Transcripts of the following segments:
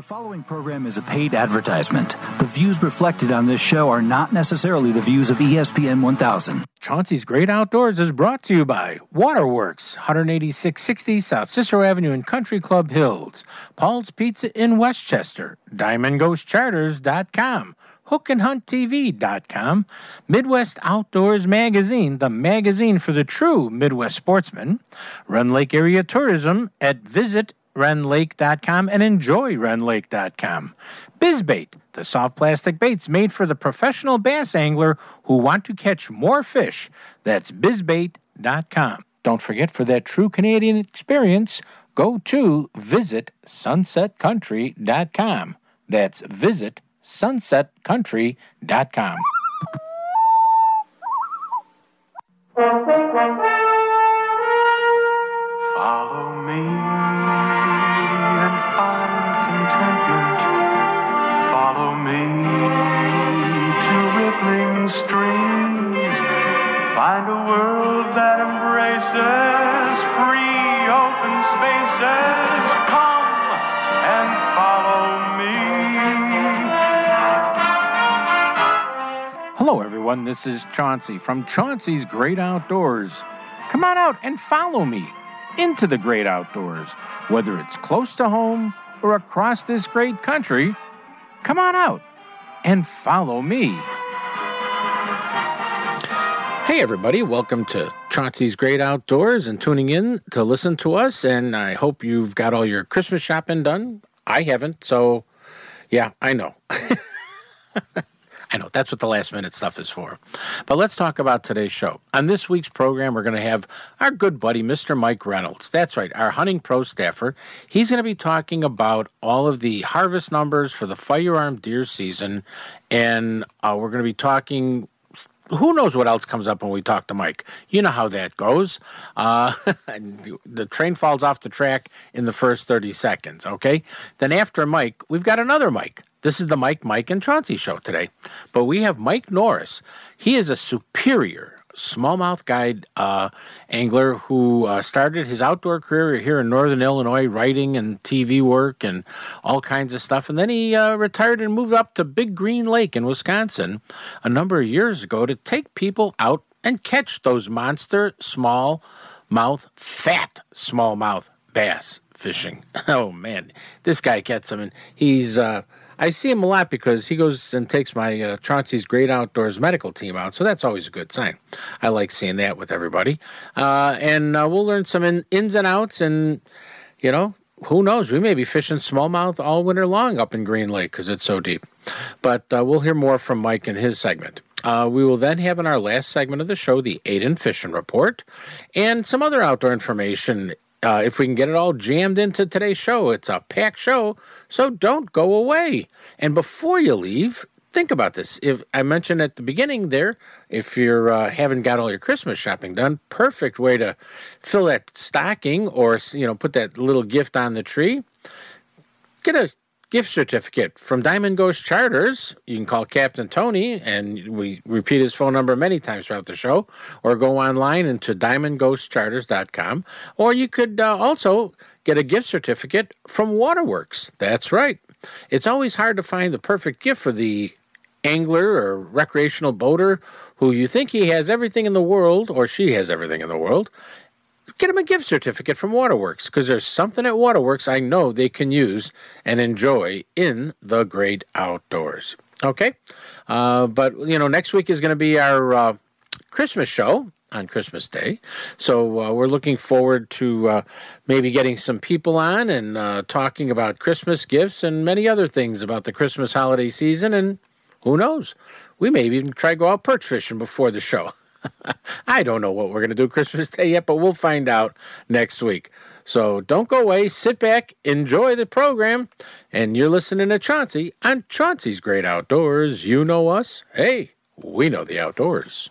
The following program is a paid advertisement. The views reflected on this show are not necessarily the views of ESPN 1000. Chauncey's Great Outdoors is brought to you by Waterworks, 18660 South Cicero Avenue in Country Club Hills, Paul's Pizza in Westchester, DiamondGhostCharters.com, HookandHuntTV.com, Midwest Outdoors Magazine, the magazine for the true Midwest sportsman, Rend Lake Area Tourism at Visit rendlake.com and enjoy rendlake.com. Bizbait, the soft plastic baits made for the professional bass angler who want to catch more fish. That's bizbait.com. Don't forget for that true Canadian experience, go to visit sunsetcountry.com. That's visit sunsetcountry.com. This is Chauncey from Chauncey's Great Outdoors. Come on out and follow me into the great outdoors, whether it's close to home or across this great country. Come on out and follow me. Hey, everybody, welcome to Chauncey's Great Outdoors and tuning in to listen to us. And I hope you've got all your Christmas shopping done. I haven't, so yeah, I know. I know that's what the last minute stuff is for. But let's talk about today's show. On this week's program, we're going to have our good buddy, Mr. Mike Reynolds. That's right, our hunting pro staffer. He's going to be talking about all of the harvest numbers for the firearm deer season. And uh, we're going to be talking who knows what else comes up when we talk to Mike? You know how that goes. Uh, the train falls off the track in the first 30 seconds, okay? Then after Mike, we've got another Mike. This is the Mike, Mike, and Chauncey show today. But we have Mike Norris. He is a superior smallmouth guide uh, angler who uh, started his outdoor career here in northern Illinois, writing and TV work and all kinds of stuff. And then he uh, retired and moved up to Big Green Lake in Wisconsin a number of years ago to take people out and catch those monster smallmouth, fat smallmouth bass fishing. Oh man, this guy gets them, and he's. I see him a lot because he goes and takes my uh, Chauncey's Great Outdoors medical team out, so that's always a good sign. I like seeing that with everybody, uh, and uh, we'll learn some in, ins and outs, and you know, who knows? We may be fishing smallmouth all winter long up in Green Lake because it's so deep. But uh, we'll hear more from Mike in his segment. Uh, we will then have in our last segment of the show the Aiden Fishing Report and some other outdoor information uh, if we can get it all jammed into today's show. It's a packed show, so don't go away. And before you leave, think about this. If I mentioned at the beginning there, if you're uh, haven't got all your Christmas shopping done, perfect way to fill that stocking or you know put that little gift on the tree. Get a gift certificate from Diamond Ghost Charters. You can call Captain Tony, and we repeat his phone number many times throughout the show, or go online into diamondghostcharters.com. Or you could uh, also get a gift certificate from Waterworks. That's right. It's always hard to find the perfect gift for the angler or recreational boater who you think he has everything in the world or she has everything in the world get them a gift certificate from Waterworks because there's something at Waterworks I know they can use and enjoy in the great outdoors. Okay, uh, but you know, next week is going to be our uh, Christmas show on Christmas Day, so uh, we're looking forward to uh, maybe getting some people on and uh, talking about Christmas gifts and many other things about the Christmas holiday season. And who knows, we may even try to go out perch fishing before the show. I don't know what we're going to do Christmas Day yet, but we'll find out next week. So don't go away. Sit back, enjoy the program, and you're listening to Chauncey on Chauncey's Great Outdoors. You know us. Hey, we know the outdoors.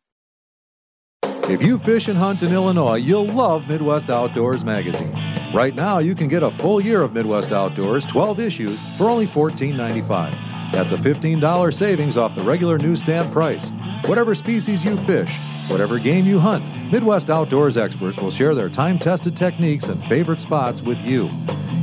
If you fish and hunt in Illinois, you'll love Midwest Outdoors magazine. Right now, you can get a full year of Midwest Outdoors, 12 issues, for only $14.95. That's a $15 savings off the regular newsstand price. Whatever species you fish, whatever game you hunt, Midwest Outdoors experts will share their time tested techniques and favorite spots with you.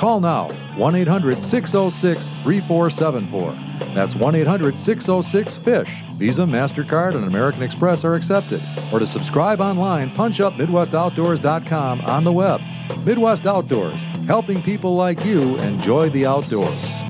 Call now 1 800 606 3474. That's 1 800 606 FISH. Visa, MasterCard, and American Express are accepted. Or to subscribe online, punch up MidwestOutdoors.com on the web. Midwest Outdoors, helping people like you enjoy the outdoors.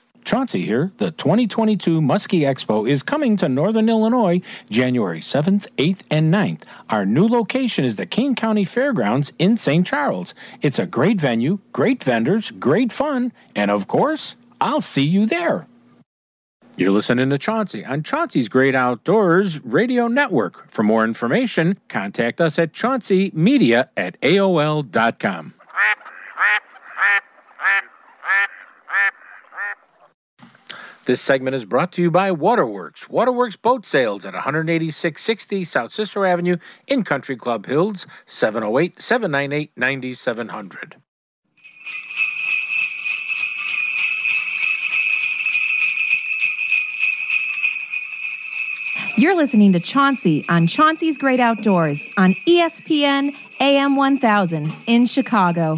Chauncey here. The 2022 Muskie Expo is coming to Northern Illinois January 7th, 8th, and 9th. Our new location is the Kane County Fairgrounds in St. Charles. It's a great venue, great vendors, great fun, and of course, I'll see you there. You're listening to Chauncey on Chauncey's Great Outdoors Radio Network. For more information, contact us at chaunceymedia at AOL.com. This segment is brought to you by Waterworks. Waterworks Boat Sales at 18660 South Cicero Avenue in Country Club Hills, 708 798 9700. You're listening to Chauncey on Chauncey's Great Outdoors on ESPN AM 1000 in Chicago.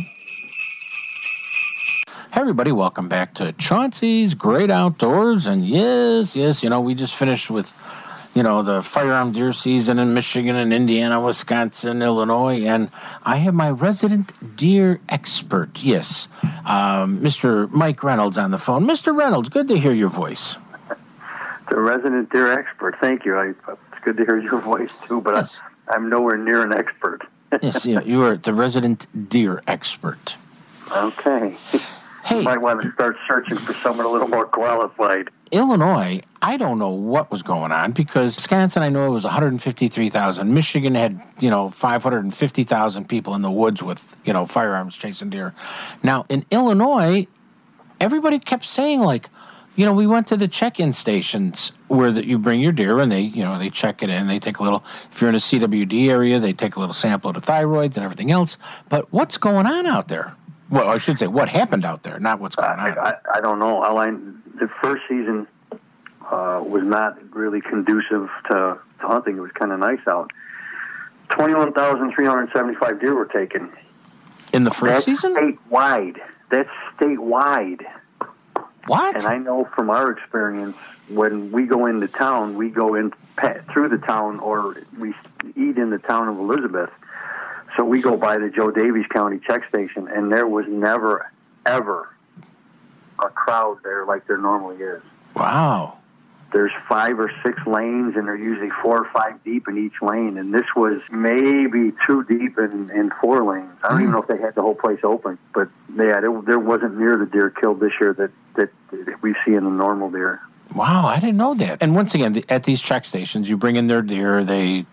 Hey, everybody, welcome back to Chauncey's Great Outdoors. And yes, yes, you know, we just finished with, you know, the firearm deer season in Michigan and Indiana, Wisconsin, Illinois. And I have my resident deer expert, yes, um, Mr. Mike Reynolds on the phone. Mr. Reynolds, good to hear your voice. the resident deer expert. Thank you. I, it's good to hear your voice too, but Yes. I, I'm nowhere near an expert. yes, yeah, you are the resident deer expert. Okay. Hey, Might want to start searching for someone a little more qualified. Illinois, I don't know what was going on because Wisconsin, I know it was 153,000. Michigan had, you know, 550,000 people in the woods with, you know, firearms chasing deer. Now, in Illinois, everybody kept saying, like, you know, we went to the check-in stations where that you bring your deer and they, you know, they check it in. They take a little. If you're in a CWD area, they take a little sample of the thyroids and everything else. But what's going on out there? Well, I should say what happened out there, not what's going I, on. I, I don't know. All I, the first season uh, was not really conducive to, to hunting. It was kind of nice out. 21,375 deer were taken. In the first That's season? statewide. That's statewide. What? And I know from our experience, when we go into town, we go in through the town or we eat in the town of Elizabeth. So we go by the Jo Daviess County check station, and there was never, ever a crowd there like there normally is. Wow. There's five or six lanes, and they're usually four or five deep in each lane. And this was maybe two deep in, in four lanes. I don't even mm. know if they had the whole place open, but yeah, there, there wasn't near the deer killed this year that, that, that we see in the normal deer. Wow, I didn't know that. And once again, the, at these check stations, you bring in their deer. They,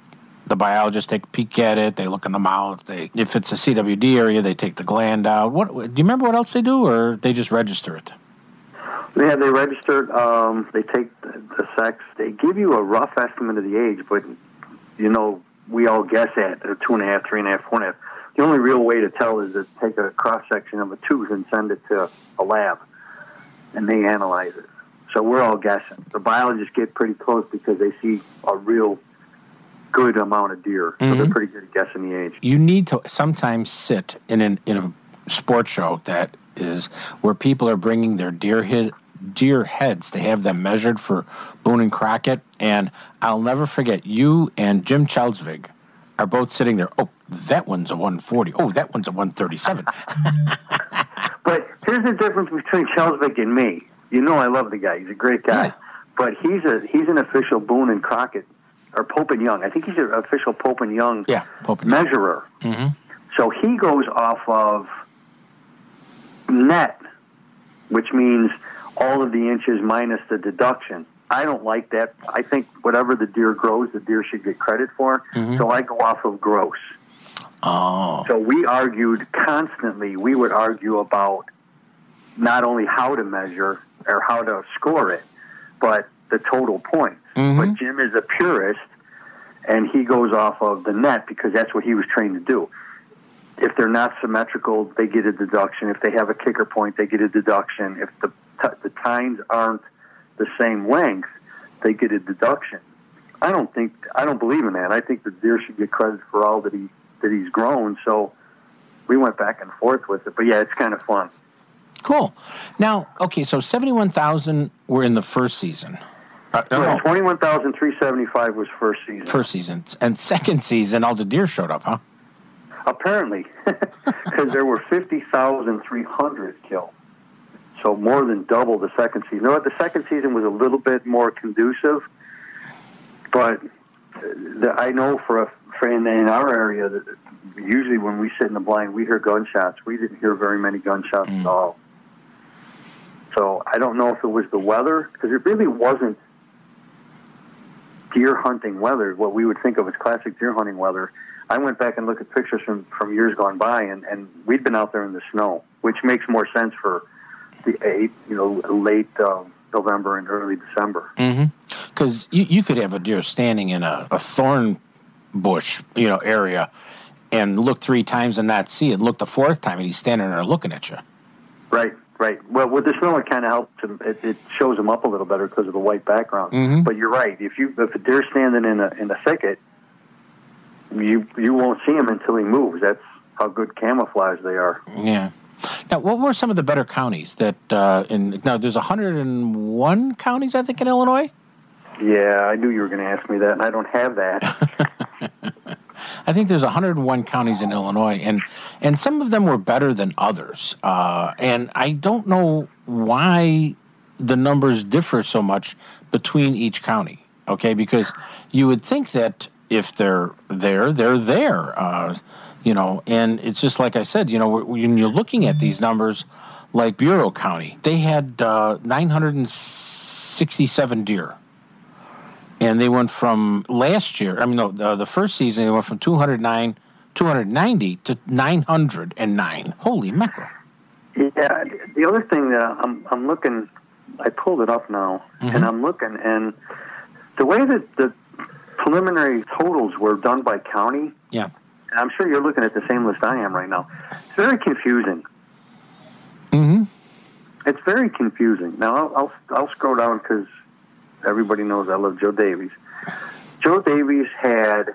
the biologists take a peek at it. They look in the mouth. They, if it's a CWD area, they take the gland out. What do you remember? What else they do, or they just register it? Yeah, they registered. Um, they take the, sex. They give you a rough estimate of the age, but you know we all guess at two and a half, three and a half, four and a half. The only real way to tell is to take a cross section of a tooth and send it to a lab, and they analyze it. So we're all guessing. The biologists get pretty close because they see a real good amount of deer, so they're Mhm. pretty good at guessing the age. You need to sometimes sit in an in a sports show that is where people are bringing their deer deer heads to have them measured for Boone and Crockett, and I'll never forget you and Jim Chelsvig are both sitting there. Oh, that one's a 140. Oh, that one's a 137. But here's the difference between Chelsvik and me. You know, I love the guy. He's a great guy. But he's a he's an official Boone and Crockett or Pope and Young. I think he's an official Pope and Young yeah, Pope and measurer. hmm So he goes off of net, which means all of the inches minus the deduction. I don't like that. I think whatever the deer grows, the deer should get credit for. Mhm. So I go off of gross. Oh. So we argued constantly. We would argue about not only how to measure or how to score it, but the total points. Mhm. But Jim is a purist, and he goes off of the net because that's what he was trained to do. If they're not symmetrical, they get a deduction. If they have a kicker point, they get a deduction. If the t- the tines aren't the same length, they get a deduction. I don't think I don't believe in that. I think the deer should get credit for all that he that he's grown. So we went back and forth with it. But yeah, it's kind of fun. Cool. Now, okay, so 71,000 were in the first season. Uh, no, twenty-one thousand three seventy-five was first season. first season. And second season, all the deer showed up, huh? Apparently, because there were fifty thousand three hundred killed. So more than double the second season. No, the second season was a little bit more conducive, but the, I know for a friend in our area that usually when we sit in the blind, we hear gunshots. We didn't hear very many gunshots at all. So I don't know if it was the weather because it really wasn't deer hunting weather, what we would think of as classic deer hunting weather. I went back and looked at pictures from, from years gone by, and, and we'd been out there in the snow, which makes more sense for the eight, you know, late um, November and early December. Mm-hmm. Because you, you could have a deer standing in a, a thorn bush, you know, area and look three times and not see it. Look the fourth time and he's standing there looking at you. Right, right. Well, with the snow, it kind of helps. Him. It, it shows them up a little better because of the white background. Mhm. But you're right. If you if a deer's standing in a in a thicket, you you won't see him until he moves. That's how good camouflage they are. Yeah. Now, what were some of the better counties that uh, in now? There's 101 counties, I think, in Illinois. Yeah, I knew you were going to ask me that, and I don't have that. I think there's 101 counties in Illinois, and and some of them were better than others. Uh, and I don't know why the numbers differ so much between each county. Okay, because you would think that if they're there, they're there. Uh, you know, and it's just like I said. You know, when you're looking at these numbers, like Bureau County, they had uh, 967 deer and they went from last year. I mean, no, the, the first season they went from 209, 290 to 909. Holy mackerel! Yeah, the other thing that I'm I'm looking I pulled it up now, and I'm looking, and the way that the preliminary totals were done by county, Yeah. and I'm sure you're looking at the same list I am right now. It's very confusing. Mm-hmm. It's very confusing. Now I'll I'll, I'll scroll down because everybody knows I love Jo Daviess. Jo Daviess had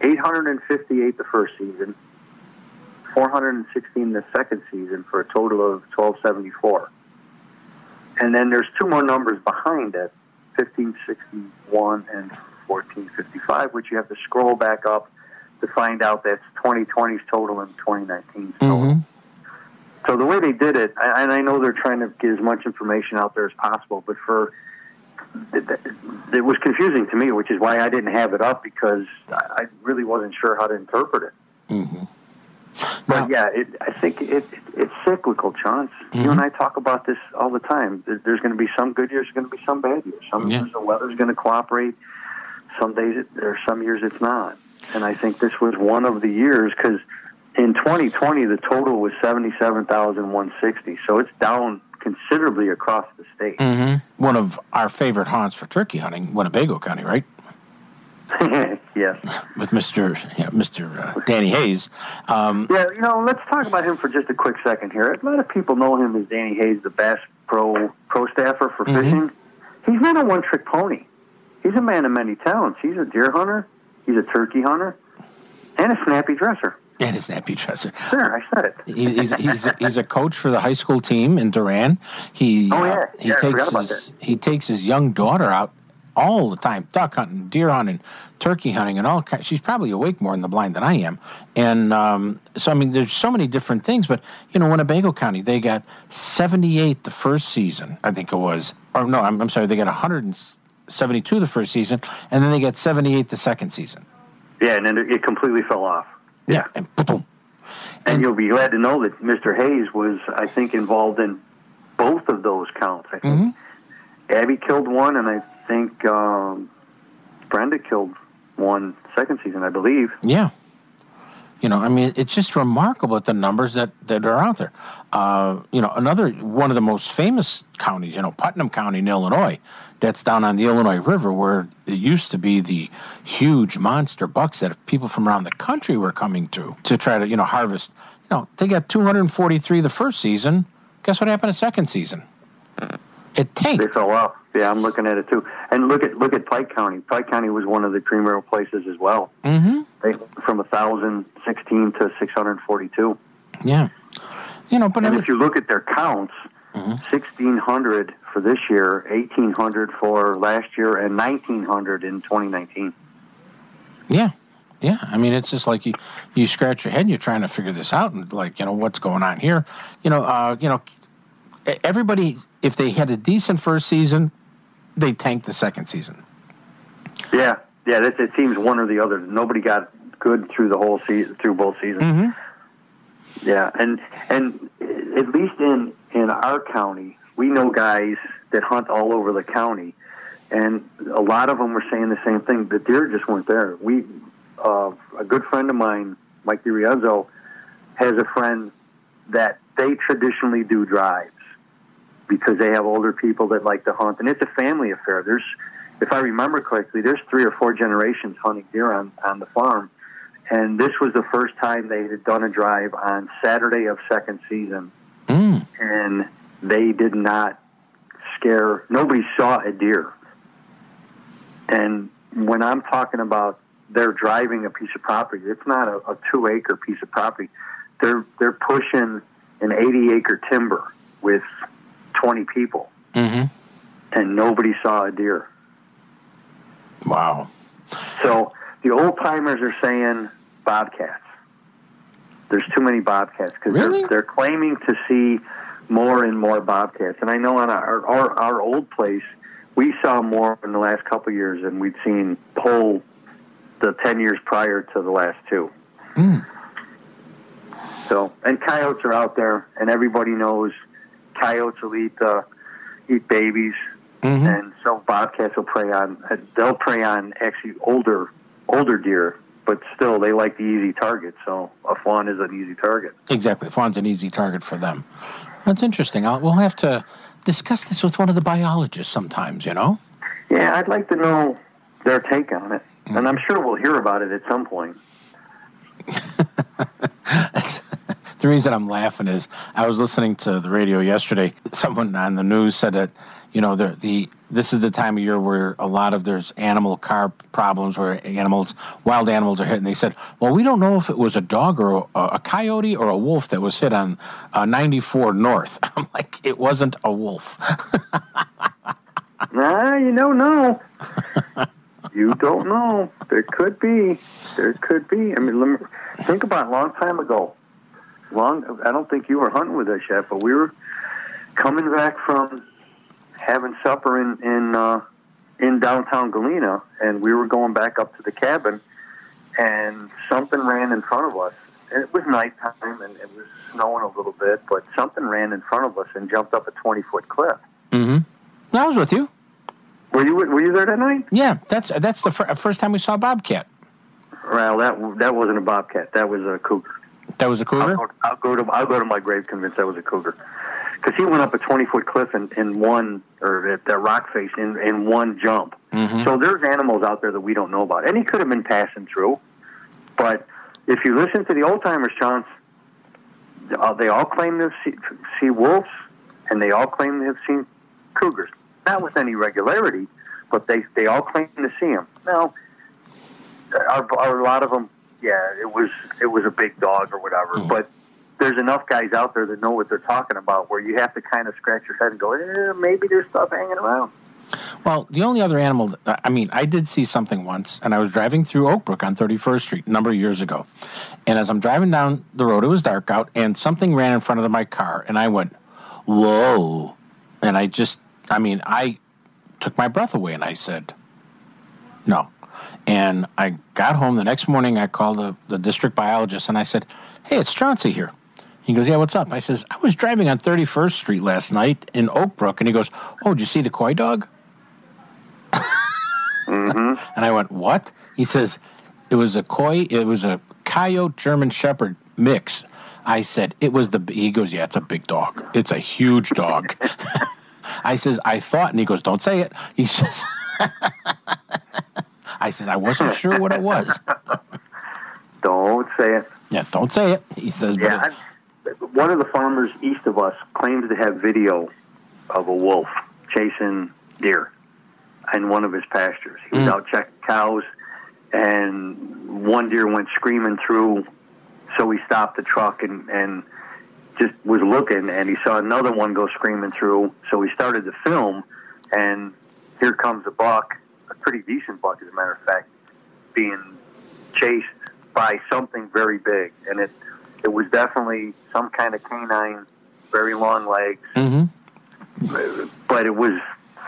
858 the first season, 416 the second season for a total of 1274. And then there's two more numbers behind it, 1561 and 1455, which you have to scroll back up to find out that's 2020's total and 2019's total. Mm-hmm. So the way they did it, and I know they're trying to get as much information out there as possible, but for it, it was confusing to me, which is why I didn't have it up because I really wasn't sure how to interpret it. Mm-hmm. But yeah, it, I think it, it, it's cyclical, Chance. You and I talk about this all the time. There's going to be some good years, there's going to be some bad years. Some Yeah. years the weather's going to cooperate. Some days, are some years it's not. And I think this was one of the years because in 2020 the total was 77,160. So it's down considerably across the state. Mm-hmm. One of our favorite haunts for turkey hunting, Winnebago County, right? yes. With Mr. Yeah, Mr. Uh, Danny Hayes. Um, Yeah, you know, let's talk about him for just a quick second here. A lot of people know him as Danny Hayes, the Bass Pro Pro staffer for fishing. He's not a one trick pony. He's a man of many talents. He's a deer hunter, he's a turkey hunter, and a snappy dresser. And his nappy dresser. There, I said it. He's he's he's, he's a coach for the high school team in Durand. He Oh, yeah. uh, he Yeah, takes his he takes his young daughter out all the time, duck hunting, deer hunting, turkey hunting, and all. She's probably awake more in the blind than I am. And um, so I mean, there's so many different things. But you know, Winnebago County, they got 78 the first season, I think it was. Or no, I'm, I'm sorry, they got 172 the first season, and then they got 78 the second season. Yeah, and then it completely fell off. Yeah, and boom. And you'll be glad to know that Mr. Hayes was, I think, involved in both of those counts. I think Mm-hmm. Abby killed one, and I think um, Brenda killed one second season, I believe. Yeah. You know, I mean, it's just remarkable at the numbers that, that are out there. Uh, you know, another one of the most famous counties, you know, Putnam County in Illinois, that's down on the Illinois River where it used to be the huge monster bucks that people from around the country were coming to to try to, you know, harvest. You know, they got 243 the first season. Guess what happened the second season? It tanked. They fell off. Yeah, I'm looking at it too. And look at look at Pike County. Pike County was one of the premier places as well. Mm-hmm. They from 1,016 to 642. Yeah. You know, but and every- if you look at their counts, 1,600 for this year, 1,800 for last year, and 1,900 in 2019. Yeah. Yeah. I mean, it's just like you, you scratch your head and you're trying to figure this out and like, you know, what's going on here. You know, uh, you know, everybody, if they had a decent first season, they tanked the second season. Yeah, yeah. That, it seems one or the other. Nobody got good through the whole season, through both seasons. Mm-hmm. Yeah, and and at least in in our county, we know guys that hunt all over the county, and a lot of them were saying the same thing. The deer just weren't there. We, uh, a good friend of mine, Mike DiRienzo, has a friend that they traditionally do drives because they have older people that like to hunt, and it's a family affair. There's, if I remember correctly, there's three or four generations hunting deer on on the farm. And this was the first time they had done a drive on Saturday of second season, Mm. and they did not scare. Nobody saw a deer. And when I'm talking about they're driving a piece of property, it's not a, a two acre piece of property. They're they're pushing an 80 acre timber with 20 people, Mm-hmm. and nobody saw a deer. Wow. So the old timers are saying bobcats. There's too many bobcats because Really? they're, they're claiming to see more and more bobcats. And I know on our, our our old place, we saw more in the last couple of years than we'd seen the whole the ten years prior to the last two. Mm. So and coyotes are out there, and everybody knows coyotes will eat uh, eat babies, Mm-hmm. and so bobcats will prey on they'll prey on actually older older deer, but still they like the easy target. So a fawn is an easy target. Exactly. Fawn's an easy target for them. That's interesting. I'll, we'll have to discuss this with one of the biologists sometimes. You know. Yeah, I'd like to know their take on it, hmm. and I'm sure we'll hear about it at some point. the reason I'm laughing is I was listening to the radio yesterday. Someone on the news said that you know the the this is the time of year where a lot of there's animal car problems where animals wild animals are hit and they said well we don't know if it was a dog or a, a coyote or a wolf that was hit on uh, 94 north i'm like it wasn't a wolf Nah, you don't know. you don't know. There could be. There could be. I mean, let me, think about a long time ago. Long. I don't think you were hunting with us yet, but we were coming back from having supper in in uh, in downtown Galena, and we were going back up to the cabin, and something ran in front of us. And it was nighttime, and it was snowing a little bit, but something ran in front of us and jumped up a twenty foot cliff. mm-hmm i was with you Were you Were you there that night? yeah that's that's the fir- first time we saw bobcat Well, that that wasn't a bobcat. That was a cougar. that was a cougar I'll go, I'll go to I'll go to my grave convinced that was a cougar, because he went up a twenty foot cliff in, in one or at that rock face in in one jump. Mhm. So there's animals out there that we don't know about, and he could have been passing through. But if you listen to the old timers, chance, uh, they all claim to see, see wolves, and they all claim to have seen cougars. Not with any regularity, but they they all claim to see them. Now, are, are a lot of them? Yeah, it was it was a big dog or whatever. But there's enough guys out there that know what they're talking about, where you have to kind of scratch your head and go, eh, maybe there's stuff hanging around. Well, the only other animal, I mean, I did see something once, and I was driving through Oakbrook on 31st Street a number of years ago. And as I'm driving down the road, it was dark out, and something ran in front of my car, and I went, whoa. And I just, I mean, I took my breath away, and I said, no. And I got home the next morning, I called the, the district biologist, and I said, hey, it's Chauncey here. He goes, yeah, what's up? I says, I was driving on 31st Street last night in Oakbrook, and he goes, oh, did you see the coydog? Mm-hmm. And I went, "What?" He says, "It was a koi. It was a coyote German Shepherd mix." I said, "It was the." He goes, "Yeah, it's a big dog. It's a huge dog." I says, "I thought," and he goes, "Don't say it." He says, "I says I wasn't sure what it was." Don't say it. Yeah, don't say it. He says, "But Yeah, one of the farmers east of us claims to have video of a wolf chasing deer in one of his pastures. He was Mm. out checking cows, and one deer went screaming through. So he stopped the truck and and just was looking, and he saw another one go screaming through. So he started to film, and here comes a buck, a pretty decent buck, as a matter of fact, being chased by something very big, and it it was definitely some kind of canine, very long legs, hmm but it was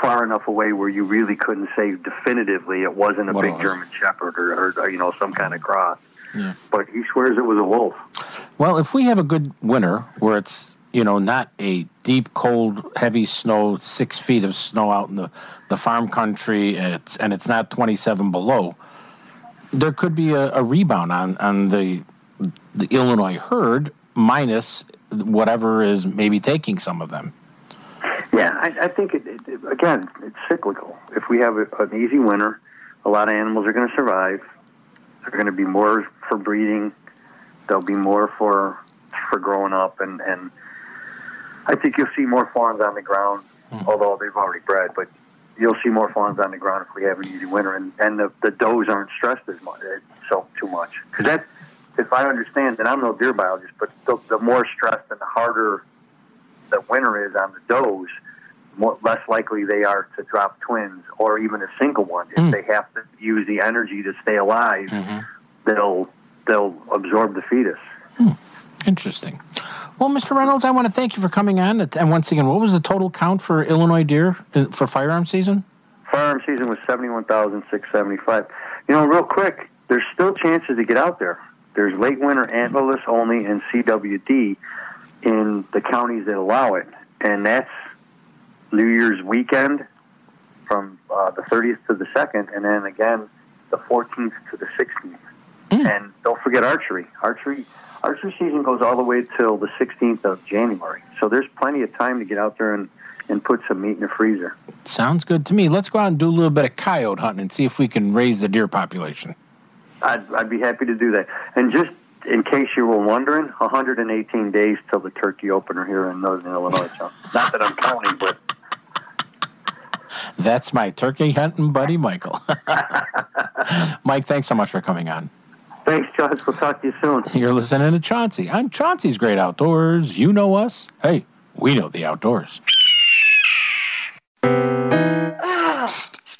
far enough away where you really couldn't say definitively it wasn't a What big. German Shepherd or, or, you know some kind of cross. Yeah. But he swears it was a wolf. Well, if we have a good winter where it's you know not a deep, cold, heavy snow, six feet of snow out in the, the farm country, and it's and it's not twenty seven below, there could be a, a rebound on on the the Illinois herd minus whatever is maybe taking some of them. Yeah, I, I think it, it, again it's cyclical. If we have a, an easy winter, a lot of animals are going to survive. They're going to be more for breeding. There'll be more for for growing up, and and I think you'll see more fawns on the ground, although they've already bred. But you'll see more fawns on the ground if we have an easy winter, and and the, the does aren't stressed as much, eh, so too much. Because that, if I understand, and I'm no deer biologist, but the, the more stressed and the harder the winter is on the does, more, less likely they are to drop twins or even a single one. If Mm. they have to use the energy to stay alive, they'll they'll absorb the fetus. Interesting. Well, Mr. Reynolds, I want to thank you for coming on. And once again, what was the total count for Illinois deer uh, for firearm season? Firearm season was seventy one thousand six seventy five. You know, real quick, there's still chances to get out there. There's late winter antlerless only and CWD in the counties that allow it, and that's New Year's weekend from uh, the 30th to the 2nd, and then again the 14th to the 16th. And don't forget archery. Archery archery season goes all the way till the 16th of January. So there's plenty of time to get out there and, and put some meat in the freezer. Sounds good to me. Let's go out and do a little bit of coyote hunting and see if we can raise the deer population. I'd, I'd be happy to do that. And just in case you were wondering, 118 days till the turkey opener here in Northern Illinois. So not that I'm counting, but That's my turkey hunting buddy, Michael. Mike, thanks so much for coming on. thanks, Josh. We'll talk to you soon. You're listening to Chauncey. I'm Chauncey's Great Outdoors. You know us. Hey, we know the outdoors.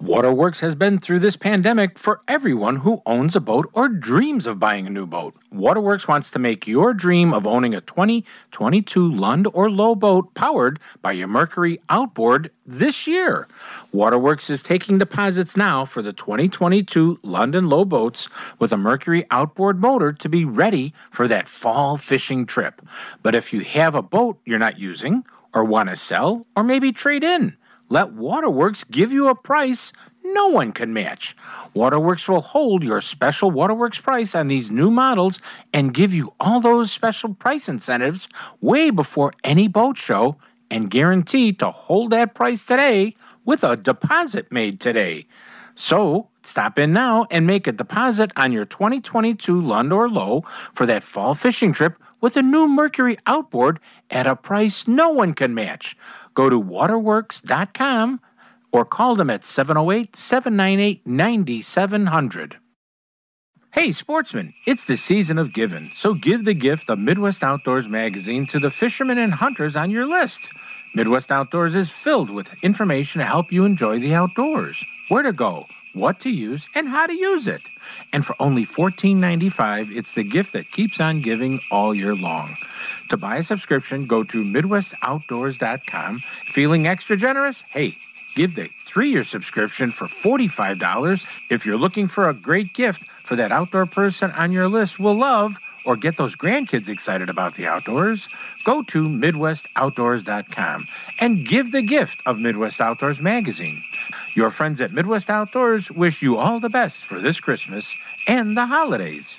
Waterworks has been through this pandemic for everyone who owns a boat or dreams of buying a new boat. Waterworks wants to make your dream of owning a 2022 Lund or Lowe boat powered by your Mercury outboard this year. Waterworks is taking deposits now for the 2022 London Lowe boats with a Mercury outboard motor to be ready for that fall fishing trip. But if you have a boat you're not using or want to sell or maybe trade in, let Waterworks give you a price no one can match. Waterworks will hold your special Waterworks price on these new models and give you all those special price incentives way before any boat show and guarantee to hold that price today with a deposit made today. So, stop in now and make a deposit on your 2022 Lund or Lowe for that fall fishing trip with a new Mercury outboard at a price no one can match. Go to waterworks.com or call them at 708 798 9700. Hey, sportsmen, it's the season of giving, so give the gift of Midwest Outdoors magazine to the fishermen and hunters on your list. Midwest Outdoors is filled with information to help you enjoy the outdoors, where to go, what to use, and how to use it. And for only $14.95, it's the gift that keeps on giving all year long. To buy a subscription, go to MidwestOutdoors.com. Feeling extra generous? Hey, give the three year subscription for $45. If you're looking for a great gift for that outdoor person on your list will love or get those grandkids excited about the outdoors, go to MidwestOutdoors.com and give the gift of Midwest Outdoors magazine. Your friends at Midwest Outdoors wish you all the best for this Christmas and the holidays.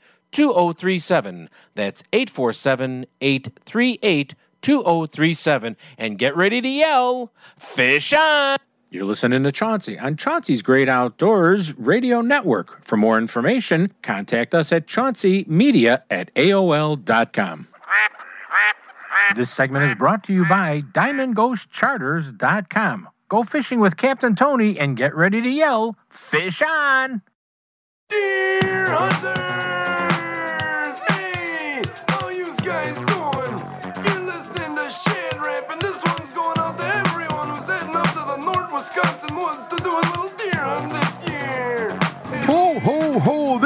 2037. That's 847 838 2037. And get ready to yell, Fish on! You're listening to Chauncey on Chauncey's Great Outdoors Radio Network. For more information, contact us at chaunceymedia at AOL.com. This segment is brought to you by DiamondGhostCharters.com. Go fishing with Captain Tony and get ready to yell, Fish on! Deer hunters!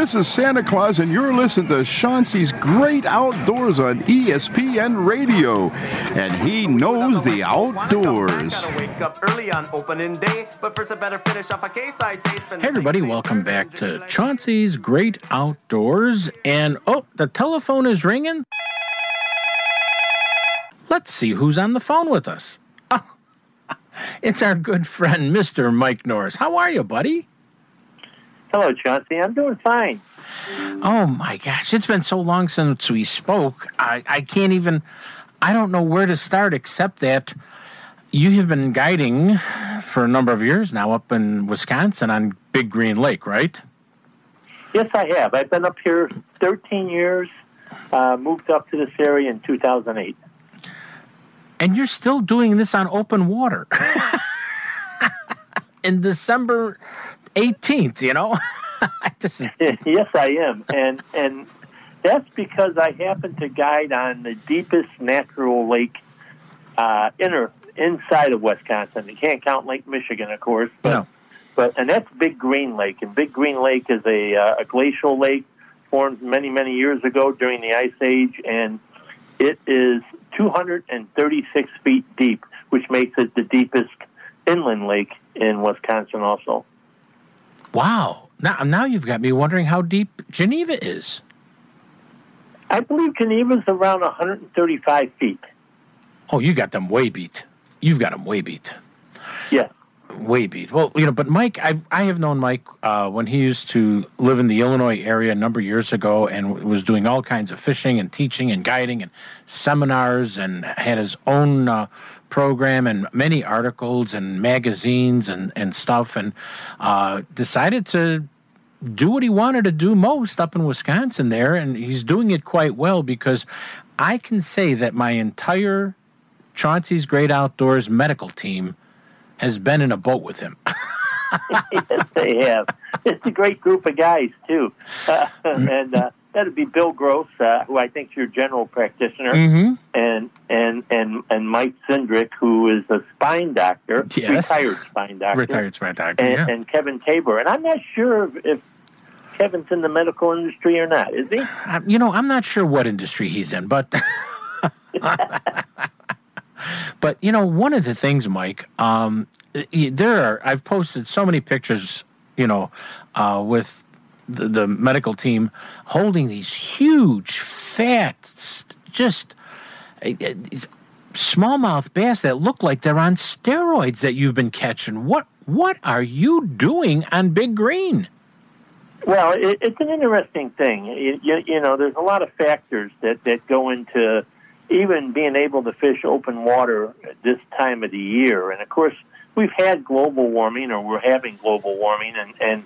This is Santa Claus, and you're listening to Chauncey's Great Outdoors on ESPN Radio. And he knows the outdoors. Hey, everybody, welcome back to Chauncey's Great Outdoors. And oh, the telephone is ringing. Let's see who's on the phone with us. Oh, it's our good friend, Mr. Mike Norris. How are you, buddy? Hello, Chauncey. I'm doing fine. Oh my gosh, it's been so long since we spoke. I, I can't even, I don't know where to start except that you have been guiding for a number of years now up in Wisconsin on Big Green Lake, right? Yes, I have. I've been up here 13 years. uh, moved up to this area in 2008. And you're still doing this on open water in December 18th, you know? Is- yes, I am, and and that's because I happen to guide on the deepest natural lake uh, inner inside of Wisconsin. You can't count Lake Michigan, of course, but No. but and that's Big Green Lake, and Big Green Lake is a, uh, a glacial lake formed many many years ago during the Ice Age, and it is 236 feet deep, which makes it the deepest inland lake in Wisconsin. Also, wow. Now, now you've got me wondering how deep Geneva is. I believe Geneva's around 135 feet. Oh, you got them way beat. You've got them way beat. Yeah. Way beat. Well, you know, but Mike, I I have known Mike uh, when he used to live in the Illinois area a number of years ago, and was doing all kinds of fishing and teaching and guiding and seminars, and had his own uh, program and many articles and magazines and and stuff, and uh, decided to do what he wanted to do most up in Wisconsin there, and he's doing it quite well because I can say that my entire Chauncey's Great Outdoors medical team has been in a boat with him. yes, they have. It's a great group of guys too, and uh, that'd be Bill Gross, uh, who I think is your general practitioner, Mhm. and and and and Mike Zindrick, who is a spine doctor, Yes. retired spine doctor, Retired spine doctor, and, yeah. and Kevin Tabor. And I'm not sure if, Kevin's in the medical industry or not. Is he? Uh, you know, I'm not sure what industry he's in, but but you know, one of the things, Mike, um, there are I've posted so many pictures, you know, uh, with the, the medical team holding these huge, fat, just uh, uh, smallmouth bass that look like they're on steroids that you've been catching. What what are you doing on Big Green? Well, it, it's an interesting thing. You, you, you know, there's a lot of factors that, that go into even being able to fish open water at this time of the year. And of course, we've had global warming, or we're having global warming, and, and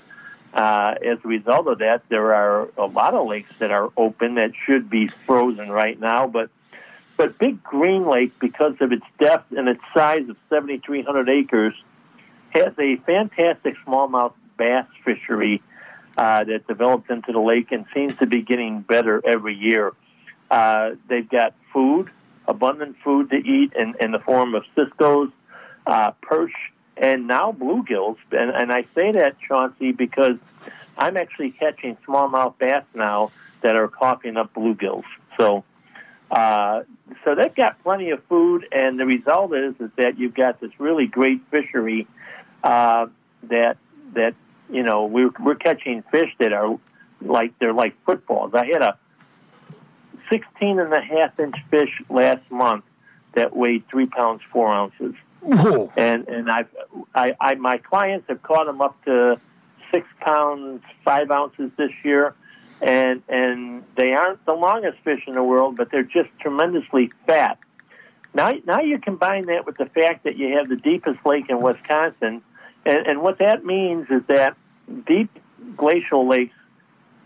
uh, as a result of that, there are a lot of lakes that are open that should be frozen right now. But but Big Green Lake, because of its depth and its size of 7,300 acres, has a fantastic smallmouth bass fishery uh, that developed into the lake and seems to be getting better every year. Uh, they've got food, abundant food to eat in, in the form of ciscos, uh, perch, and now bluegills. And, and I say that, Chauncey, because I'm actually catching smallmouth bass now that are coughing up bluegills. So, uh, so they've got plenty of food, and the result is is that you've got this really great fishery uh, that that you know we're we're catching fish that are like they're like footballs. I had a 16 and a half inch fish last month that weighed three pounds four ounces. Whoa. And and I've I, I my clients have caught them up to six pounds five ounces this year, and and they aren't the longest fish in the world, but they're just tremendously fat. Now now you combine that with the fact that you have the deepest lake in Wisconsin, and, and what that means is that deep glacial lakes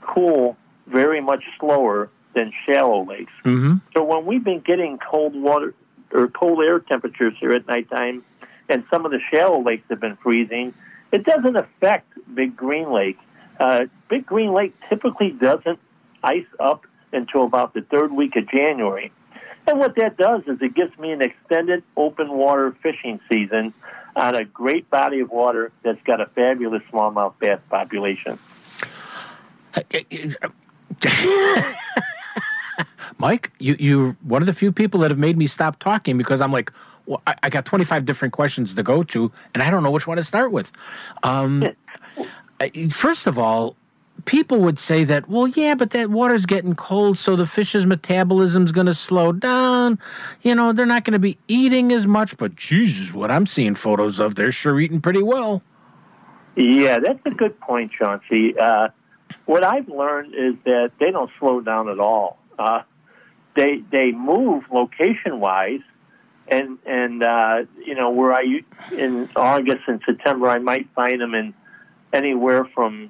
cool very much slower than shallow lakes. Mm-hmm. So when we've been getting cold water or cold air temperatures here at nighttime, and some of the shallow lakes have been freezing, it doesn't affect Big Green Lake. Uh, Big Green Lake typically doesn't ice up until about the third week of January. And what that does is it gives me an extended open water fishing season on a great body of water that's got a fabulous smallmouth bass population. Mike, you you one of the few people that have made me stop talking because I'm like, well, I, I got 25 different questions to go to, and I don't know which one to start with. Um, first of all, people would say that, well, yeah, but that water's getting cold, so the fish's metabolism's going to slow down. You know, they're not going to be eating as much. But Jesus, what I'm seeing photos of, they're sure eating pretty well. Yeah, that's a good point, Chauncey. Uh, what I've learned is that they don't slow down at all. Uh, they they move location wise, and and uh, you know where I in August and September I might find them in anywhere from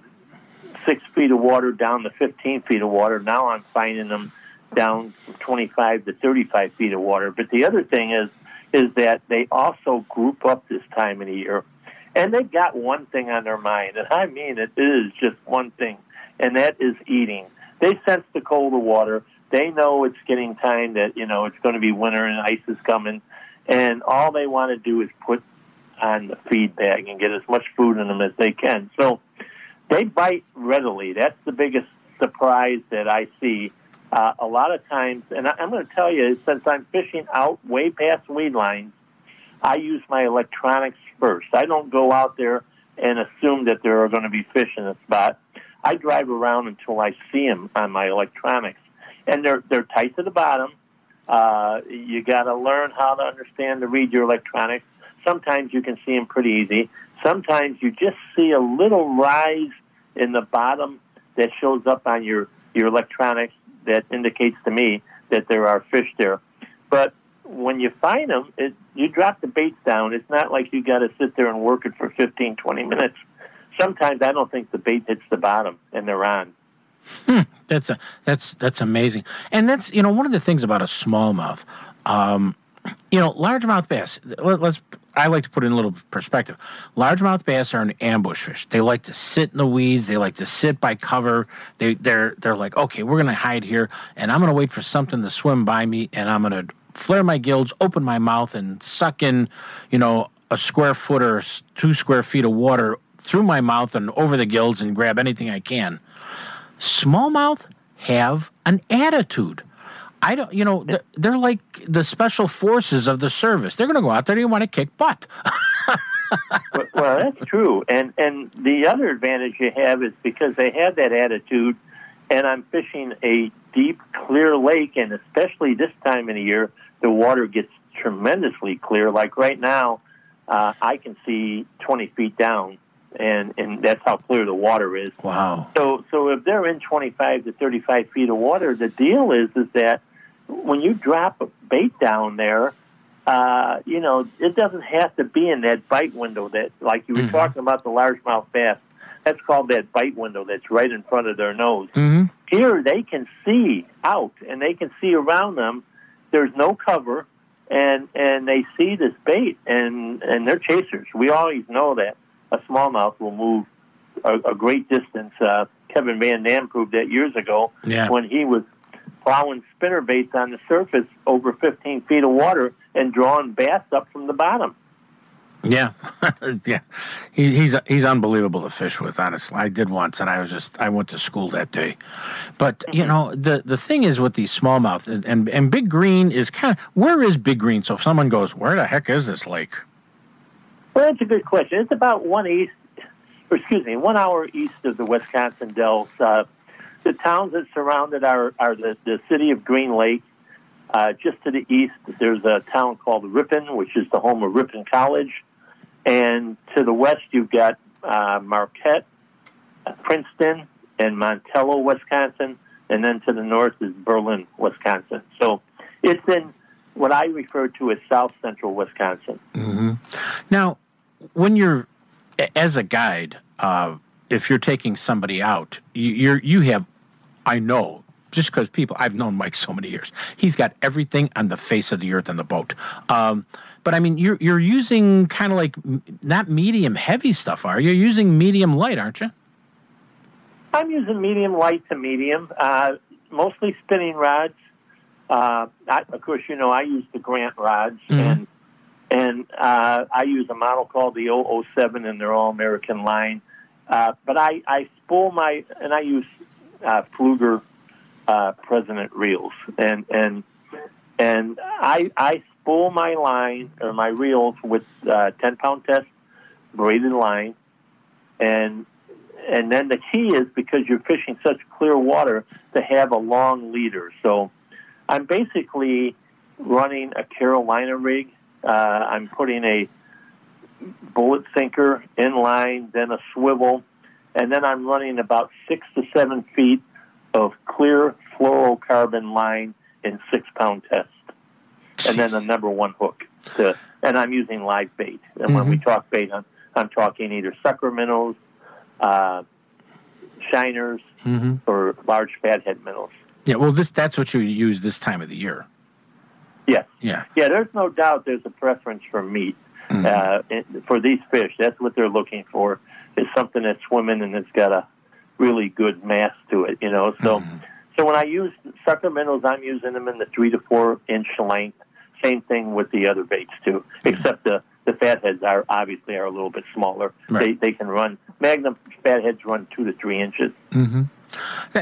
six feet of water down to fifteen feet of water. Now I'm finding them down from 25 to 35 feet of water. But the other thing is, is that they also group up this time of the year, and they've got one thing on their mind, and I mean it is just one thing, and that is eating. They sense the cold of water. They know it's getting time that you know it's going to be winter and ice is coming, and all they want to do is put on the feed bag and get as much food in them as they can. So they bite readily. That's the biggest surprise that I see. Uh, a lot of times, and I, I'm going to tell you, since I'm fishing out way past weed lines, I use my electronics first. I don't go out there and assume that there are going to be fish in a spot. I drive around until I see them on my electronics, and they're they're tight to the bottom. Uh, you got to learn how to understand to read your electronics. Sometimes you can see them pretty easy. Sometimes you just see a little rise in the bottom that shows up on your, your electronics that indicates to me that there are fish there. But when you find them, it, you drop the baits down. It's not like you got to sit there and work it for 15, 20 minutes. Sometimes I don't think the bait hits the bottom and they're on. Hmm, that's a, that's that's amazing, and that's you know one of the things about a smallmouth. Um, you know, largemouth bass. Let, let's. I like to put in a little perspective. Largemouth bass are an ambush fish. They like to sit in the weeds. They like to sit by cover. They they're they're like, okay, we're gonna hide here, and I'm gonna wait for something to swim by me, and I'm gonna flare my gills, open my mouth, and suck in, you know, a square foot or two square feet of water through my mouth and over the gills and grab anything I can. Smallmouth have an attitude. I don't, you know, they're, like the special forces of the service. They're going to go out there and want to kick butt. well, well, that's true. And and the other advantage you have is because they have that attitude, and I'm fishing a deep, clear lake, and especially this time of the year, the water gets tremendously clear. Like right now, uh, I can see 20 feet down, and and that's how clear the water is. Wow. So so if they're in 25 to 35 feet of water, the deal is is that when you drop a bait down there, uh, you know it doesn't have to be in that bite window that like you were Mhm. talking about the largemouth bass. That's called that bite window that's right in front of their nose. Mm-hmm. Here they can see out and they can see around them. There's no cover, and and they see this bait and and they're chasers. We always know that a smallmouth will move a, a great distance. Uh, Kevin Van Dam proved that years ago Yeah. when he was plowing spinner baits on the surface over 15 feet of water and drawing bass up from the bottom. Yeah, yeah. He, he's he's unbelievable to fish with. Honestly, I did once, and I was just I went to school that day. But you know, the the thing is with these smallmouth and, and and Big Green is kind of where is Big Green? So if someone goes, where the heck is this lake? Well, that's a good question. It's about one east, or excuse me, one hour east of the Wisconsin Dells. Uh, the towns that surround it are, are the, the city of Green Lake. Uh, just to the east, there's a town called Ripon, which is the home of Ripon College. And to the west, you've got uh, Marquette, Princeton, and Montello, Wisconsin. And then to the north is Berlin, Wisconsin. So it's in what I refer to as south central Wisconsin. hmm Now, when you're as a guide, uh, if you're taking somebody out, you, you're you have, I know, just because people I've known Mike so many years, he's got everything on the face of the earth on the boat. Um, but I mean, you're you're using kind of like not medium heavy stuff, are you? You're using medium light, aren't you? I'm using medium light to medium, uh, mostly spinning rods. Uh, I, of course, you know I use the Grant rods, and and uh, I use a model called the 007 in their All American line. Uh, but I, I spool my and I use uh, Pflueger uh, President reels, and and and I I spool my line or my reels with uh, 10 pound test braided line, and and then the key is because you're fishing such clear water to have a long leader. So I'm basically running a Carolina rig. Uh, I'm putting a bullet sinker in line, then a swivel, and then I'm running about six to seven feet of clear fluorocarbon line in six pound test, and then a number one hook. To, and I'm using live bait. And when we talk bait, I'm, I'm talking either sucker minnows, uh, shiners, Mm-hmm. or large fathead minnows. Yeah, well, this that's what you use this time of the year. Yes. Yeah. Yeah, there's no doubt there's a preference for meat uh, and for these fish. That's what they're looking for is something that's swimming and it's got a really good mass to it, you know. So, so when I use sucker minnows, I'm using them in the three to four inch length. Same thing with the other baits too, except the the fatheads are obviously are a little bit smaller. Right. They they can run magnum fatheads run two to three inches. Mm-hmm.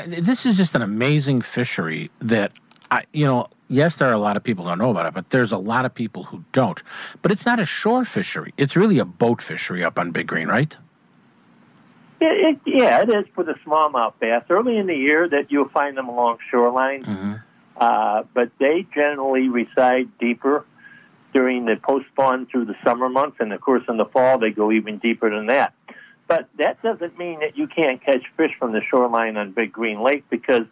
This is just an amazing fishery that I, you know, yes, there are a lot of people who don't know about it, but there's a lot of people who don't. But it's not a shore fishery; it's really a boat fishery up on Big Green, right? Yeah, it, yeah, it is for the smallmouth bass. Early in the year, that you'll find them along shorelines, uh, but they generally reside deeper during the post spawn through the summer months, and of course in the fall they go even deeper than that. But that doesn't mean that you can't catch fish from the shoreline on Big Green Lake because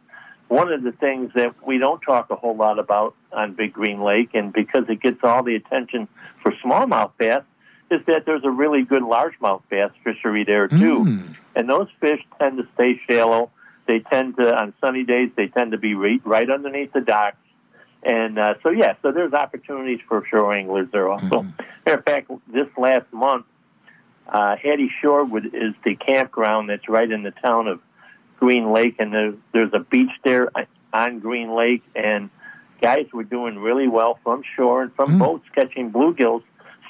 one of the things that we don't talk a whole lot about on Big Green Lake, and because it gets all the attention for smallmouth bass, is that there's a really good largemouth bass fishery there too. And those fish tend to stay shallow. They tend to, on sunny days, they tend to be right, right underneath the docks. And uh, so, yeah, so there's opportunities for shore anglers there also. Matter of fact, this last month, uh, Hattie Sherwood is the campground that's right in the town of Green Lake, and there's, there's a beach there on Green Lake, and guys were doing really well from shore and from mm. boats catching bluegills,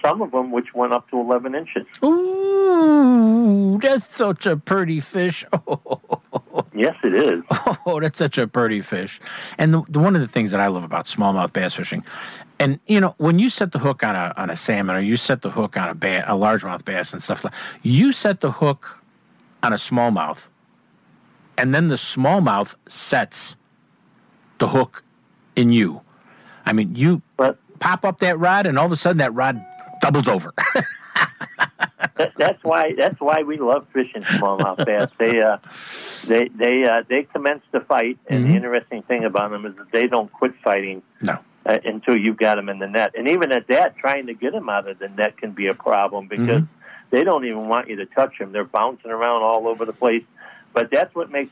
some of them which went up to 11 inches. Ooh, that's such a pretty fish. Yes, it is. Oh, that's such a pretty fish. And the, the one of the things that I love about smallmouth bass fishing, and you know, when you set the hook on a on a salmon or you set the hook on a ba- a largemouth bass and stuff like, you set the hook on a smallmouth, and then the smallmouth sets the hook in you. I mean, you pop up that rod, and all of a sudden that rod doubles over. that, that's why that's why we love fishing smallmouth bass. They uh, they they uh, they commence to fight, and the interesting thing about them is that they don't quit fighting no. uh, until you've got them in the net. And even at that, trying to get them out of the net can be a problem because they don't even want you to touch them. They're bouncing around all over the place. But that's what makes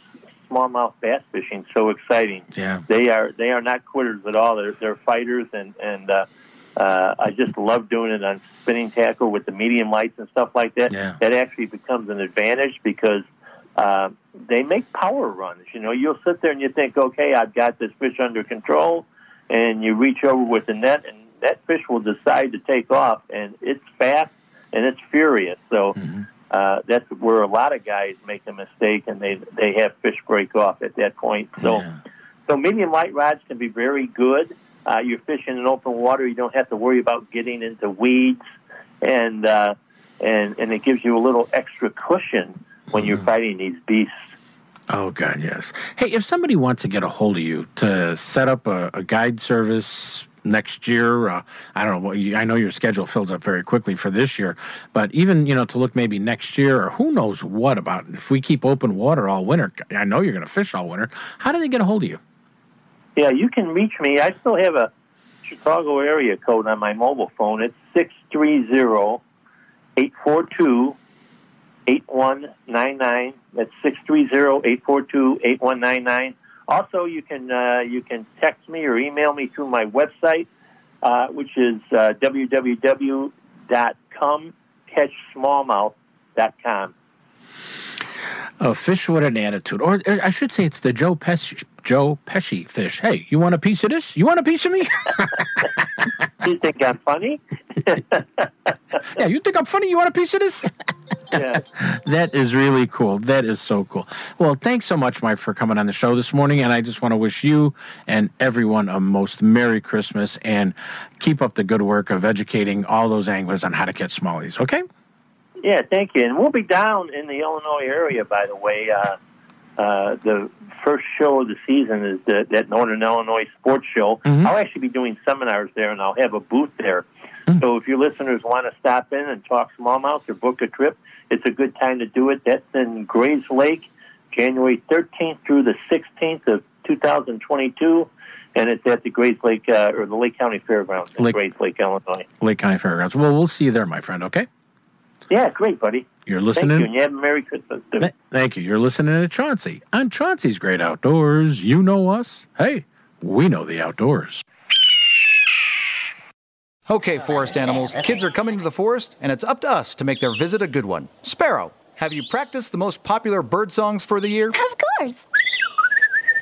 smallmouth bass fishing so exciting. Yeah. They are they are not quitters at all. They're they're fighters, and and uh, uh, I just love doing it on spinning tackle with the medium lights and stuff like that. Yeah. That actually becomes an advantage because uh, they make power runs. You know, you'll sit there and you think, okay, I've got this fish under control, and you reach over with the net, and that fish will decide to take off, and it's fast and it's furious. So. Uh, that's where a lot of guys make a mistake, and they they have fish break off at that point. So, so medium light rods can be very good. Uh, you're fishing in open water; you don't have to worry about getting into weeds, and uh, and and it gives you a little extra cushion when you're fighting these beasts. Oh God, yes. Hey, if somebody wants to get a hold of you to set up a, a guide service next year, uh, I don't know. I know your schedule fills up very quickly for this year, but even you know to look maybe next year or who knows what about if we keep open water all winter. I know you're going to fish all winter. How do they get a hold of you? Yeah, you can reach me. I still have a Chicago area code on my mobile phone. It's 630 842 8199. That's 630 842 8199. Also, you can uh, you can text me or email me through my website, uh, which is uh, www.comecatchsmallmouth.com. A fish with an attitude, or uh, I should say, it's the Joe Pesci Joe Pesci fish. Hey, you want a piece of this? You want a piece of me? you think I'm funny? yeah, you think I'm funny? You want a piece of this? yeah. That is really cool. That is so cool. Well, thanks so much, Mike, for coming on the show this morning. And I just want to wish you and everyone a most Merry Christmas and keep up the good work of educating all those anglers on how to catch smallies. Okay? Yeah, thank you. And we'll be down in the Illinois area, by the way. Uh, uh, the first show of the season is the, that Northern Illinois Sports Show. I'll actually be doing seminars there, and I'll have a booth there. So if your listeners want to stop in and talk smallmouth or book a trip, it's a good time to do it. That's in Grayslake, January 13th through the 16th of 2022, and it's at the Grayslake uh, or the Lake County Fairgrounds in Lake- Grayslake, Illinois. Lake County Fairgrounds. Well, we'll see you there, my friend. Okay? Yeah, great, buddy. You're Thank listening. you, and you have a Merry Christmas. too. Th- thank you. You're listening to Chauncey on Chauncey's Great Outdoors. You know us. Hey, we know the outdoors. Okay, forest animals, kids are coming to the forest, and it's up to us to make their visit a good one. Sparrow, have you practiced the most popular bird songs for the year? Of course.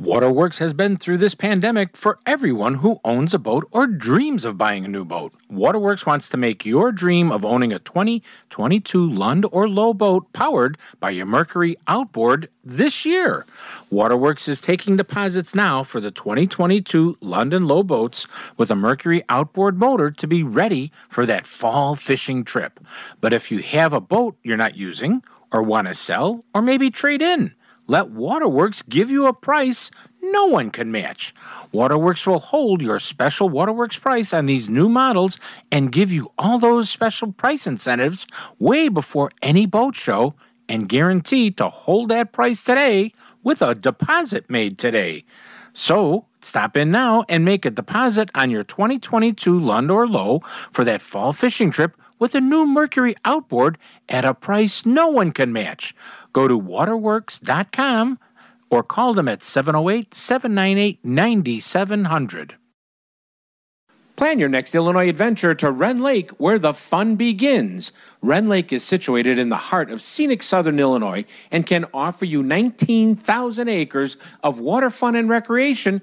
Waterworks has been through this pandemic for everyone who owns a boat or dreams of buying a new boat. Waterworks wants to make your dream of owning a 2022 Lund or Lowe boat powered by your Mercury outboard this year. Waterworks is taking deposits now for the 2022 London Lowe boats with a Mercury outboard motor to be ready for that fall fishing trip. But if you have a boat you're not using or want to sell or maybe trade in, let Waterworks give you a price no one can match. Waterworks will hold your special Waterworks price on these new models and give you all those special price incentives way before any boat show and guarantee to hold that price today with a deposit made today. So, stop in now and make a deposit on your 2022 Lund or Lowe for that fall fishing trip with a new Mercury outboard at a price no one can match. Go to waterworks.com or call them at 708 798 9700. Plan your next Illinois adventure to Rend Lake, where the fun begins. Rend Lake is situated in the heart of scenic southern Illinois and can offer you 19,000 acres of water fun and recreation,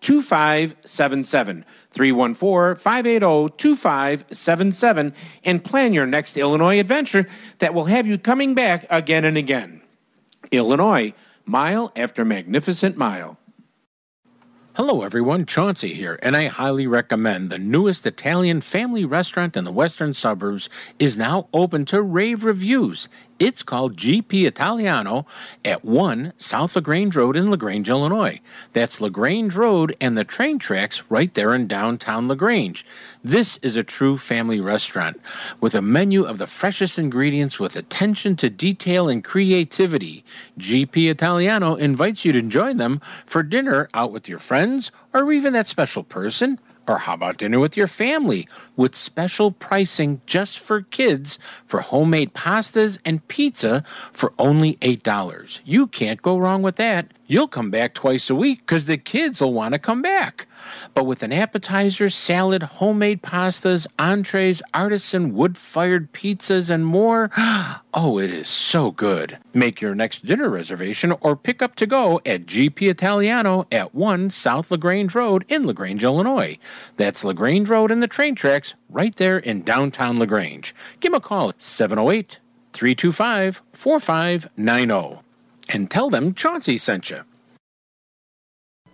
2577. 314 580 2577 and plan your next Illinois adventure that will have you coming back again and again. Illinois, mile after magnificent mile. Hello, everyone. Chauncey here, and I highly recommend the newest Italian family restaurant in the western suburbs is now open to rave reviews. It's called GP Italiano at 1 South LaGrange Road in LaGrange, Illinois. That's LaGrange Road and the train tracks right there in downtown LaGrange. This is a true family restaurant with a menu of the freshest ingredients with attention to detail and creativity. GP Italiano invites you to join them for dinner out with your friends or even that special person. Or how about dinner with your family with special pricing just for kids for homemade pastas and pizza for only $8? You can't go wrong with that. You'll come back twice a week because the kids will want to come back. But with an appetizer, salad, homemade pastas, entrees, artisan wood fired pizzas, and more, oh, it is so good. Make your next dinner reservation or pick up to go at GP Italiano at 1 South LaGrange Road in LaGrange, Illinois. That's LaGrange Road and the train tracks right there in downtown LaGrange. Give them a call at 708 325 4590 and tell them Chauncey sent you.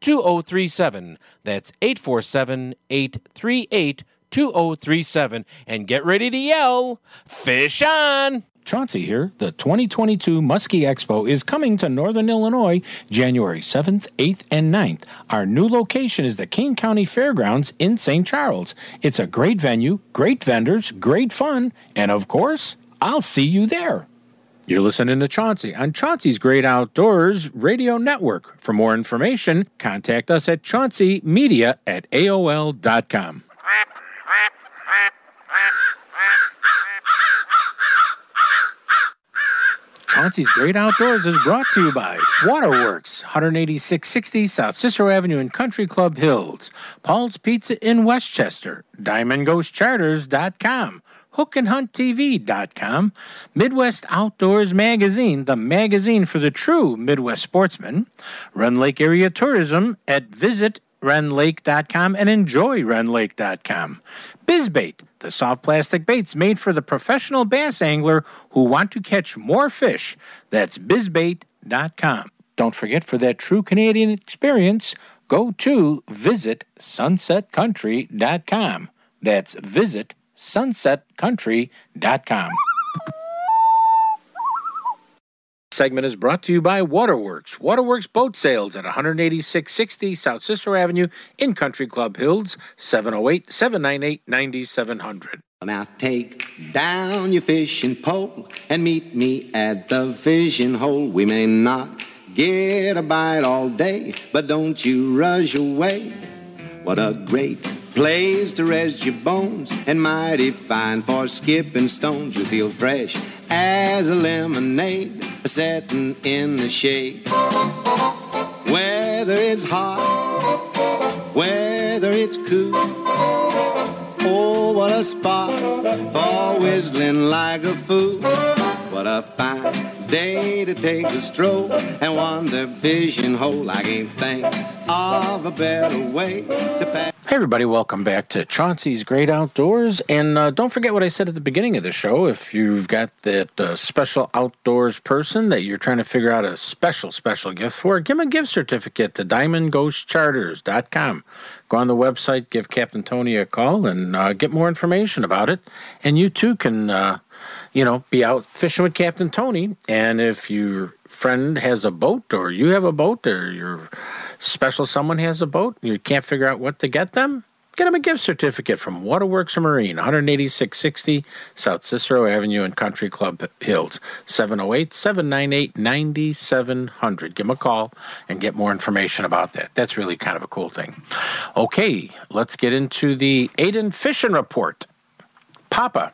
2037. That's 847 838 2037. And get ready to yell, Fish on! Chauncey here. The 2022 Muskie Expo is coming to Northern Illinois January 7th, 8th, and 9th. Our new location is the Kane County Fairgrounds in St. Charles. It's a great venue, great vendors, great fun, and of course, I'll see you there. You're listening to Chauncey on Chauncey's Great Outdoors Radio Network. For more information, contact us at chaunceymedia at AOL.com. Chauncey's Great Outdoors is brought to you by Waterworks, 18660 South Cicero Avenue in Country Club Hills, Paul's Pizza in Westchester, DiamondGhostCharters.com, HookandHuntTV.com, Midwest Outdoors Magazine, the magazine for the true Midwest sportsman, Rend Lake Area Tourism at Visit rendlake.com and enjoy rendlake.com. Bizbait, the soft plastic baits made for the professional bass angler who want to catch more fish. That's bizbait.com. Don't forget for that true Canadian experience, go to visit sunsetcountry.com. That's visit sunsetcountry.com. segment is brought to you by Waterworks. Waterworks Boat Sales at 18660 South Cicero Avenue in Country Club Hills, 708 798 9700. Now take down your fishing pole and meet me at the fishing hole. We may not get a bite all day, but don't you rush away. What a great place to rest your bones and mighty fine for skipping stones. You feel fresh as a lemonade setting in the shade. Whether it's hot, whether it's cool. Oh, what a spot for whistling like a fool. What a fine day to take a stroll and wander fishing hole. I can't think of a better way to pass. Hey, everybody, welcome back to Chauncey's Great Outdoors. And uh, don't forget what I said at the beginning of the show. If you've got that uh, special outdoors person that you're trying to figure out a special, special gift for, give them a gift certificate to diamondghostcharters.com. Go on the website, give Captain Tony a call, and uh, get more information about it. And you too can, uh, you know, be out fishing with Captain Tony. And if your friend has a boat, or you have a boat, or your special someone has a boat, and you can't figure out what to get them, get them a gift certificate from Waterworks Marine, 18660 South Cicero Avenue in Country Club Hills, 708 798 9700. Give them a call and get more information about that. That's really kind of a cool thing. Okay, let's get into the Aiden Fishing Report. Papa,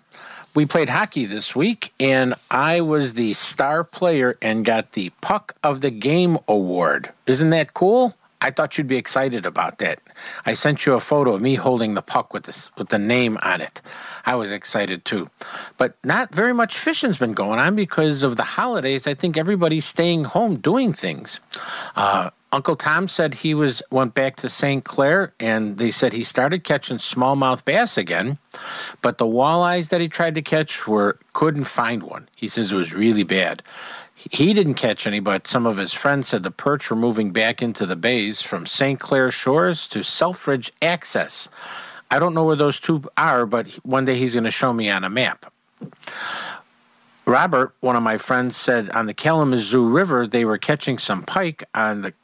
we played hockey this week, and I was the star player and got the Puck of the Game award. Isn't that cool? I thought you'd be excited about that. I sent you a photo of me holding the puck with this with the name on it. I was excited too. But not very much fishing's been going on because of the holidays. I think everybody's staying home doing things. Uh, Uncle Tom said he was went back to St. Clair and they said he started catching smallmouth bass again, but the walleyes that he tried to catch were couldn't find one. He says it was really bad. He didn't catch any, but some of his friends said the perch were moving back into the bays from St. Clair Shores to Selfridge Access. I don't know where those two are, but one day he's going to show me on a map. Robert, one of my friends, said on the Kalamazoo River they were catching some pike on the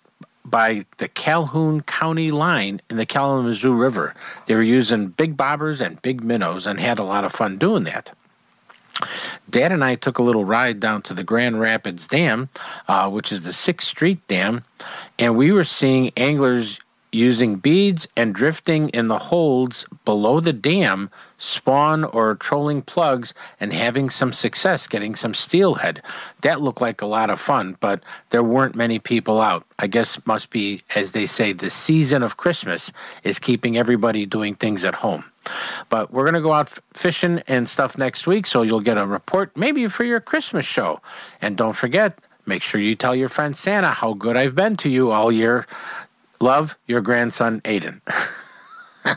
by the Calhoun County line in the Kalamazoo River. They were using big bobbers and big minnows and had a lot of fun doing that. Dad and I took a little ride down to the Grand Rapids Dam, uh, which is the Sixth Street Dam, and we were seeing anglers using beads and drifting in the holds below the dam, spawn or trolling plugs, and having some success getting some steelhead. That looked like a lot of fun, but there weren't many people out. I guess must be, as they say, the season of Christmas is keeping everybody doing things at home. But we're going to go out fishing and stuff next week, so you'll get a report maybe for your Christmas show. And don't forget, make sure you tell your friend Santa how good I've been to you all year. Love, your grandson, Aiden.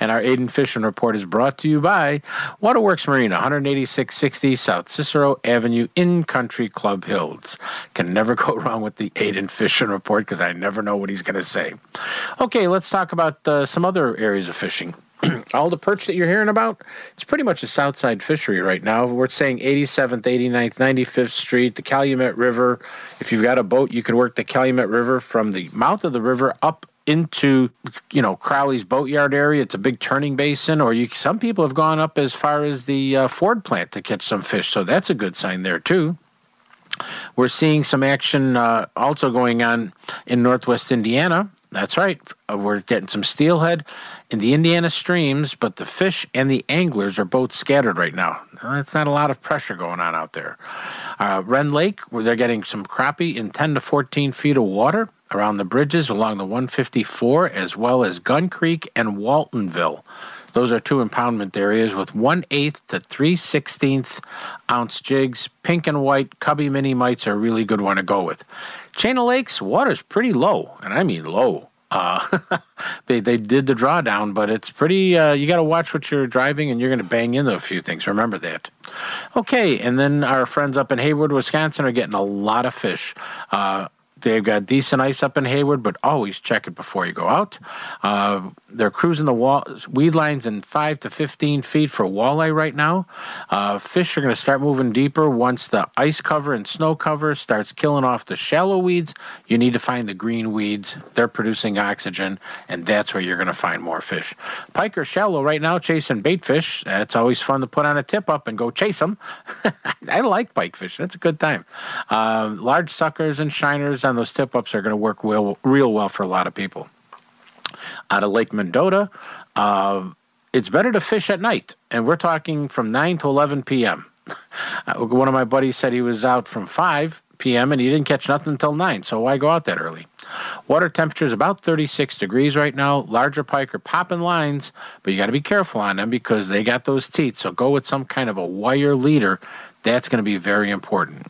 and our Aiden Fishing Report is brought to you by Waterworks Marina, 18660 South Cicero Avenue in Country Club Hills. Can never go wrong with the Aiden Fishing Report because I never know what he's going to say. Okay, let's talk about uh, some other areas of fishing. all the perch that you're hearing about, it's pretty much a Southside fishery right now. We're saying 87th, 89th, 95th Street, the Calumet River. If you've got a boat, you can work the Calumet River from the mouth of the river up into you know Crowley's Boatyard area. It's a big turning basin, or you. Some people have gone up as far as the uh, Ford plant to catch some fish, so that's a good sign there too. We're seeing some action uh, also going on in northwest Indiana. That's right. Uh, We're getting some steelhead in the Indiana streams, but the fish and the anglers are both scattered right now. That's not a lot of pressure going on out there. Uh, Rend Lake, where they're getting some crappie in 10 to 14 feet of water around the bridges along the 154, as well as Gun Creek and Waltonville. Those are two impoundment areas with 1 8th to 3 16th ounce jigs. Pink and white cubby mini mites are a really good one to go with. Chain of Lakes, water's pretty low, and I mean low. Uh, they, they did the drawdown, but it's pretty, uh, you got to watch what you're driving and you're going to bang into a few things. Remember that. Okay, and then our friends up in Hayward, Wisconsin are getting a lot of fish. Uh, They've got decent ice up in Hayward, but always check it before you go out. Uh, they're cruising the wall, weed lines in 5 to 15 feet for walleye right now. Uh, fish are going to start moving deeper once the ice cover and snow cover starts killing off the shallow weeds. You need to find the green weeds. They're producing oxygen, and that's where you're going to find more fish. Pike are shallow right now chasing bait fish. It's always fun to put on a tip up and go chase them. I like pike fish. That's a good time. Uh, large suckers and shiners on those tip ups are going to work real, well for a lot of people. Out of Lake Mendota, uh, it's better to fish at night, and we're talking from 9 to 11 p.m. Uh, One of my buddies said he was out from 5 p.m. and he didn't catch nothing until 9, so why go out that early? Water temperature is about 36 degrees right now. Larger pike are popping lines, but you got to be careful on them because they got those teeth. So go with some kind of a wire leader. That's going to be very important.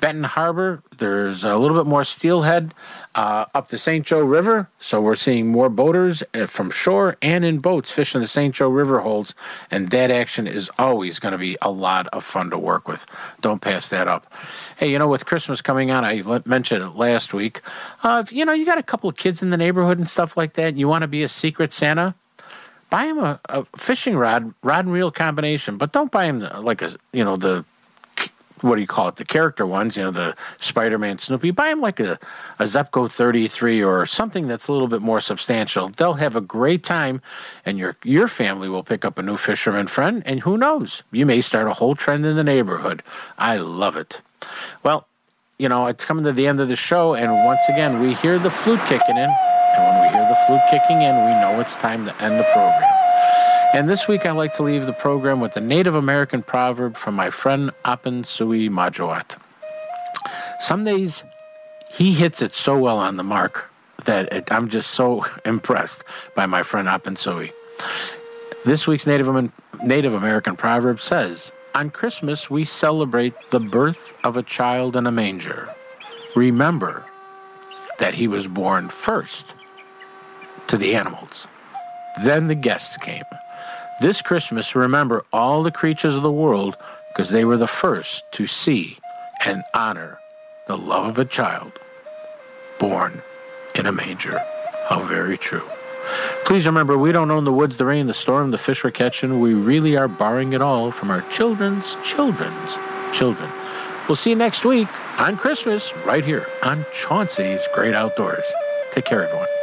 Benton Harbor, there's a little bit more steelhead uh, up the St. Joe River. So we're seeing more boaters uh, from shore and in boats fishing the St. Joe River holds. And that action is always going to be a lot of fun to work with. Don't pass that up. Hey, you know, with Christmas coming on, I mentioned it last week. Uh, if, you know, you got a couple of kids in the neighborhood and stuff like that. You want to be a secret Santa? buy him a, a fishing rod, rod and reel combination, but don't buy him the, like a you know the what do you call it the character ones, you know the Spider-Man, Snoopy. Buy them like a a Zebco 33 or something that's a little bit more substantial. They'll have a great time, and your your family will pick up a new fisherman friend, and who knows, you may start a whole trend in the neighborhood. I love it. Well, you know it's coming to the end of the show, and once again we hear the flute kicking in. And when we hear the flute kicking in, we know it's time to end the program. And this week, I like to leave the program with a Native American proverb from my friend Apen Sui Majoat. Some days, he hits it so well on the mark that it, I'm just so impressed by my friend Apen Sui. This week's Native, Native American proverb says, On Christmas, we celebrate the birth of a child in a manger. Remember that he was born first to the animals. Then the guests came. This Christmas, remember all the creatures of the world because they were the first to see and honor the love of a child born in a manger. How very true. Please remember, we don't own the woods, the rain, the storm, the fish we're catching. We really are borrowing it all from our children's children's children. We'll see you next week on Christmas right here on Chauncey's Great Outdoors. Take care, everyone.